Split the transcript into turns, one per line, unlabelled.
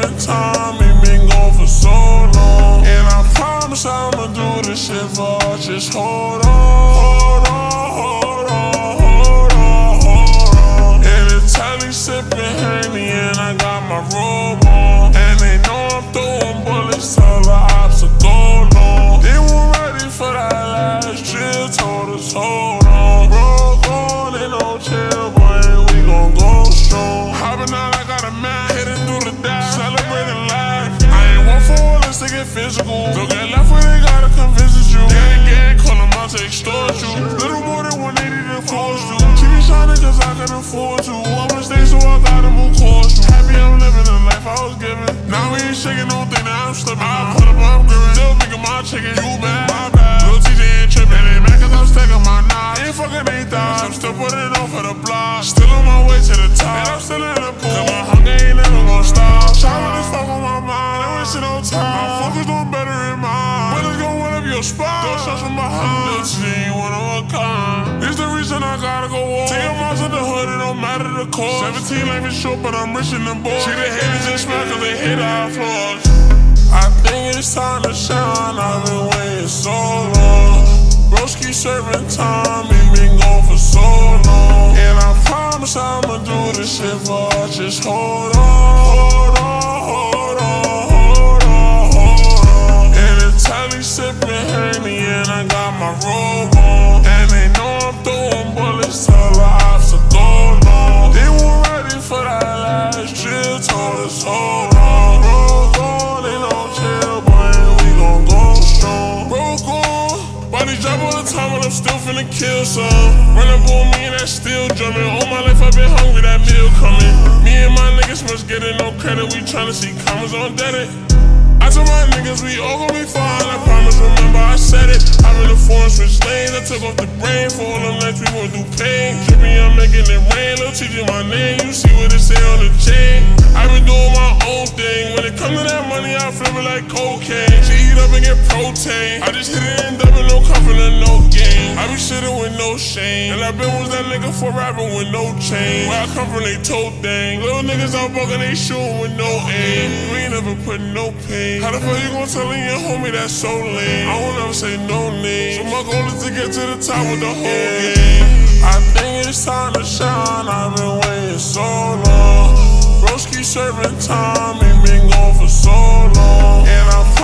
serving time, he been gone for so long. And I promise I'ma do this shit for us. Just hold on, hold on, hold on, hold on, hold on. And it's Tally sipping Henny, and I got my robe on. And they know I'm throwing bullets till the ops are go long. They weren't ready for that last drill, told us hold on. Broke on, ain't no chill, boy, we gon' go strong. Hopping out, get physical. Don't get left where they gotta come visit you. Gang, gang, call them out to extort you. Little more than 180 to force you. Keep me shining cause I can afford to. I'ma stay so I gotta move you. Happy I'm living the life I was given. Now we ain't shaking no thing, now I'm slipping. I put up, I'm gripping. Still making my chicken, you bad. My bad. Lil Tjay ain't tripping. They mad cause I'm stacking my knives. Ain't fucking eight thighs. I'm still putting it on for the block. Still on my way to the top. And I'm still in the pool. Cause my hunger ain't never gonna stop. Shout this fuck on my mind. I wish it on time. Your spot. Don't shots from behind. Lil Tjay, one of a kind. It's the reason I gotta go on. Take your moms in the hood, it don't matter the cost. 17 life is short, but I'm rich in the boy. See the haters just smile cause they hate our flaws. I think it's time to shine. I've been waiting so long. Broski serving time, kill some. Run up on me and I still drumming. All my life I've been hungry, that meal coming. Me and my niggas must get it, no credit. We tryna see commas on debit. I told my niggas we all gon' be fine. I promise, remember I said it. I'm in the forest, switch lanes. I took off the brain for all them nights we went through pain. Drippy, I'm making it rain. Lil Tjay, my name. You see what it say on the chain. I've been doing my own thing. When it come to that money, I flip it like cocaine. She eat up and get protein. I just hit it with no shame. And I been was that nigga forever with no chain. Where I come from, they toe thing. Little niggas out bugging, they shooting with no aim. We ain't never put no pain. How the fuck you gon' tell your homie that's so lame? I won't ever say no name. So my goal is to get to the top with the whole game. I think it's time to shine. I've been waiting so long. Broski serving time.